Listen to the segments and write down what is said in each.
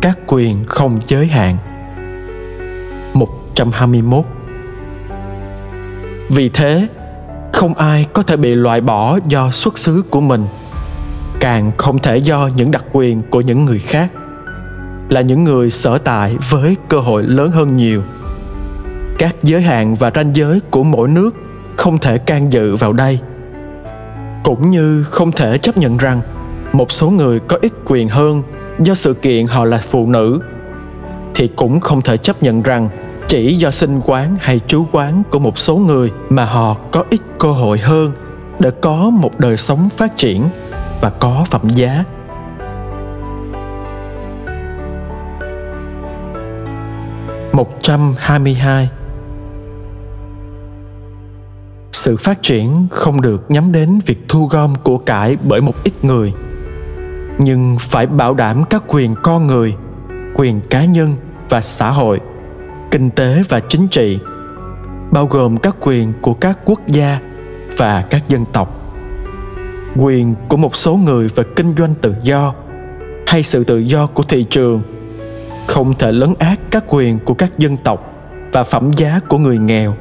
các quyền không giới hạn. 121 Vì thế, không ai có thể bị loại bỏ do xuất xứ của mình càng không thể do những đặc quyền của những người khác là những người sở tại với cơ hội lớn hơn nhiều. Các giới hạn và ranh giới của mỗi nước không thể can dự vào đây. Cũng như không thể chấp nhận rằng một số người có ít quyền hơn do sự kiện họ là phụ nữ, thì cũng không thể chấp nhận rằng chỉ do sinh quán hay chú quán của một số người mà họ có ít cơ hội hơn để có một đời sống phát triển và có phẩm giá. Một trăm hai mươi hai. Sự phát triển không được nhắm đến việc thu gom của cải bởi một ít người nhưng phải bảo đảm các quyền con người, quyền cá nhân và xã hội, kinh tế và chính trị, bao gồm các quyền của các quốc gia và các dân tộc. Quyền của một số người về kinh doanh tự do hay sự tự do của thị trường không thể lấn át các quyền của các dân tộc và phẩm giá của người nghèo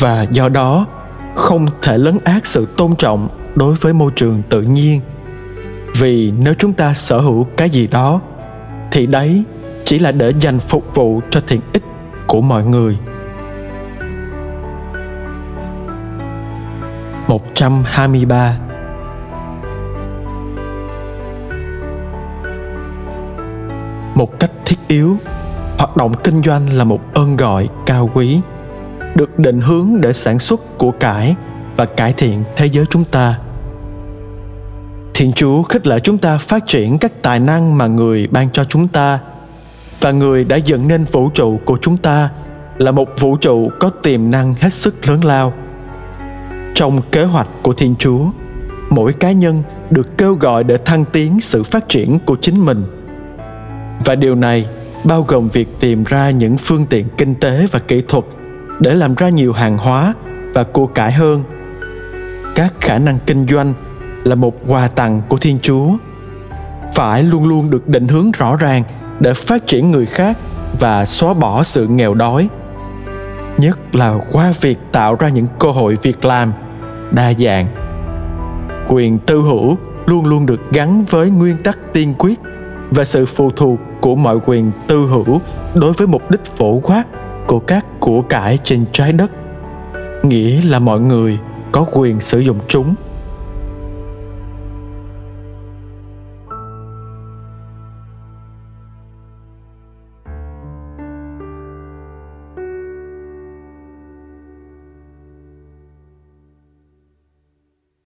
và do đó không thể lấn át sự tôn trọng đối với môi trường tự nhiên vì nếu chúng ta sở hữu cái gì đó thì đấy chỉ là để dành phục vụ cho thiện ích của mọi người 123 Một cách thiết yếu, hoạt động kinh doanh là một ơn gọi cao quý, được định hướng để sản xuất của cải và cải thiện thế giới chúng ta. Thiên Chúa khích lệ chúng ta phát triển các tài năng mà người ban cho chúng ta. Và người đã dựng nên vũ trụ của chúng ta là một vũ trụ có tiềm năng hết sức lớn lao. Trong kế hoạch của thiên chúa, mỗi cá nhân được kêu gọi để thăng tiến sự phát triển của chính mình. Và điều này bao gồm việc tìm ra những phương tiện kinh tế và kỹ thuật để làm ra nhiều hàng hóa và của cải hơn. Các khả năng kinh doanh là một quà tặng của thiên chúa. Phải luôn luôn được định hướng rõ ràng để phát triển người khác và xóa bỏ sự nghèo đói, nhất là qua việc tạo ra những cơ hội việc làm đa dạng. Quyền tư hữu luôn luôn được gắn với nguyên tắc tiên quyết và sự phụ thuộc của mọi quyền tư hữu đối với mục đích phổ quát của các của cải trên trái đất. Nghĩa là mọi người có quyền sử dụng chúng.